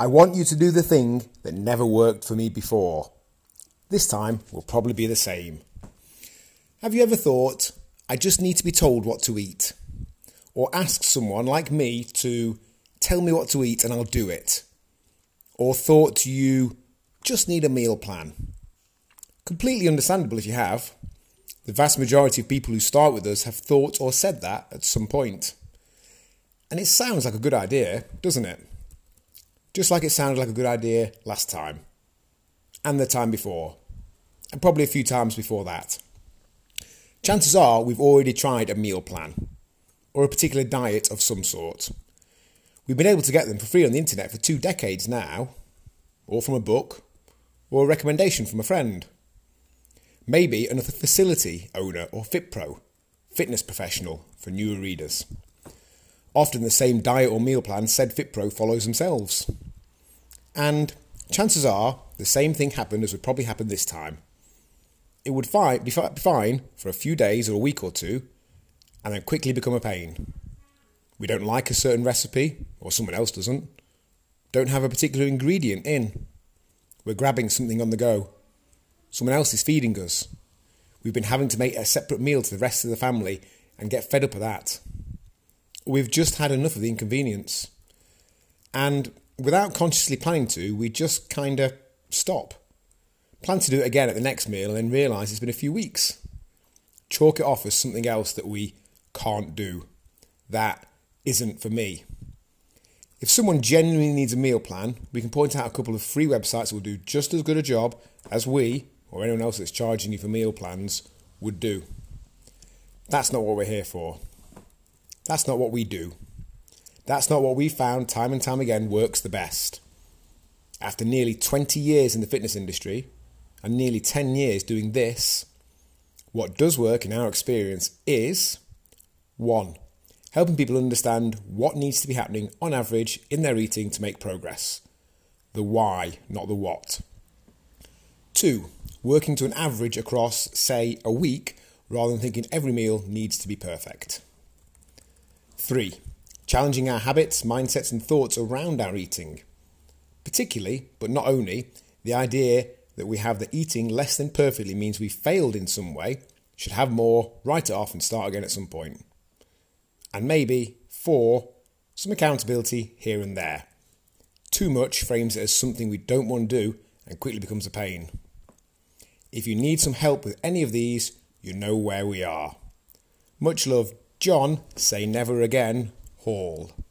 I want you to do the thing that never worked for me before. This time will probably be the same. Have you ever thought, I just need to be told what to eat? Or ask someone like me to tell me what to eat and I'll do it? Or thought you just need a meal plan? Completely understandable if you have. The vast majority of people who start with us have thought or said that at some point. And it sounds like a good idea, doesn't it? Just like it sounded like a good idea last time, and the time before, and probably a few times before that. Chances are we've already tried a meal plan, or a particular diet of some sort. We've been able to get them for free on the internet for two decades now, or from a book, or a recommendation from a friend. Maybe another facility owner or FitPro, fitness professional for newer readers. Often the same diet or meal plan said FitPro follows themselves. And chances are the same thing happened as would probably happen this time. It would fi- be, fi- be fine for a few days or a week or two, and then quickly become a pain. We don't like a certain recipe, or someone else doesn't. Don't have a particular ingredient in. We're grabbing something on the go. Someone else is feeding us. We've been having to make a separate meal to the rest of the family and get fed up of that. We've just had enough of the inconvenience. And without consciously planning to, we just kind of stop. Plan to do it again at the next meal and then realise it's been a few weeks. Chalk it off as something else that we can't do. That isn't for me. If someone genuinely needs a meal plan, we can point out a couple of free websites that will do just as good a job as we, or anyone else that's charging you for meal plans, would do. That's not what we're here for. That's not what we do. That's not what we found time and time again works the best. After nearly 20 years in the fitness industry and nearly 10 years doing this, what does work in our experience is 1 helping people understand what needs to be happening on average in their eating to make progress. The why, not the what. Two, working to an average across, say, a week rather than thinking every meal needs to be perfect. Three, challenging our habits, mindsets, and thoughts around our eating. Particularly, but not only, the idea that we have that eating less than perfectly means we failed in some way, should have more, write it off, and start again at some point. and maybe, four, some accountability here and there. Too much frames it as something we don't want to do and quickly becomes a pain. If you need some help with any of these, you know where we are. Much love, John, say never again, Hall.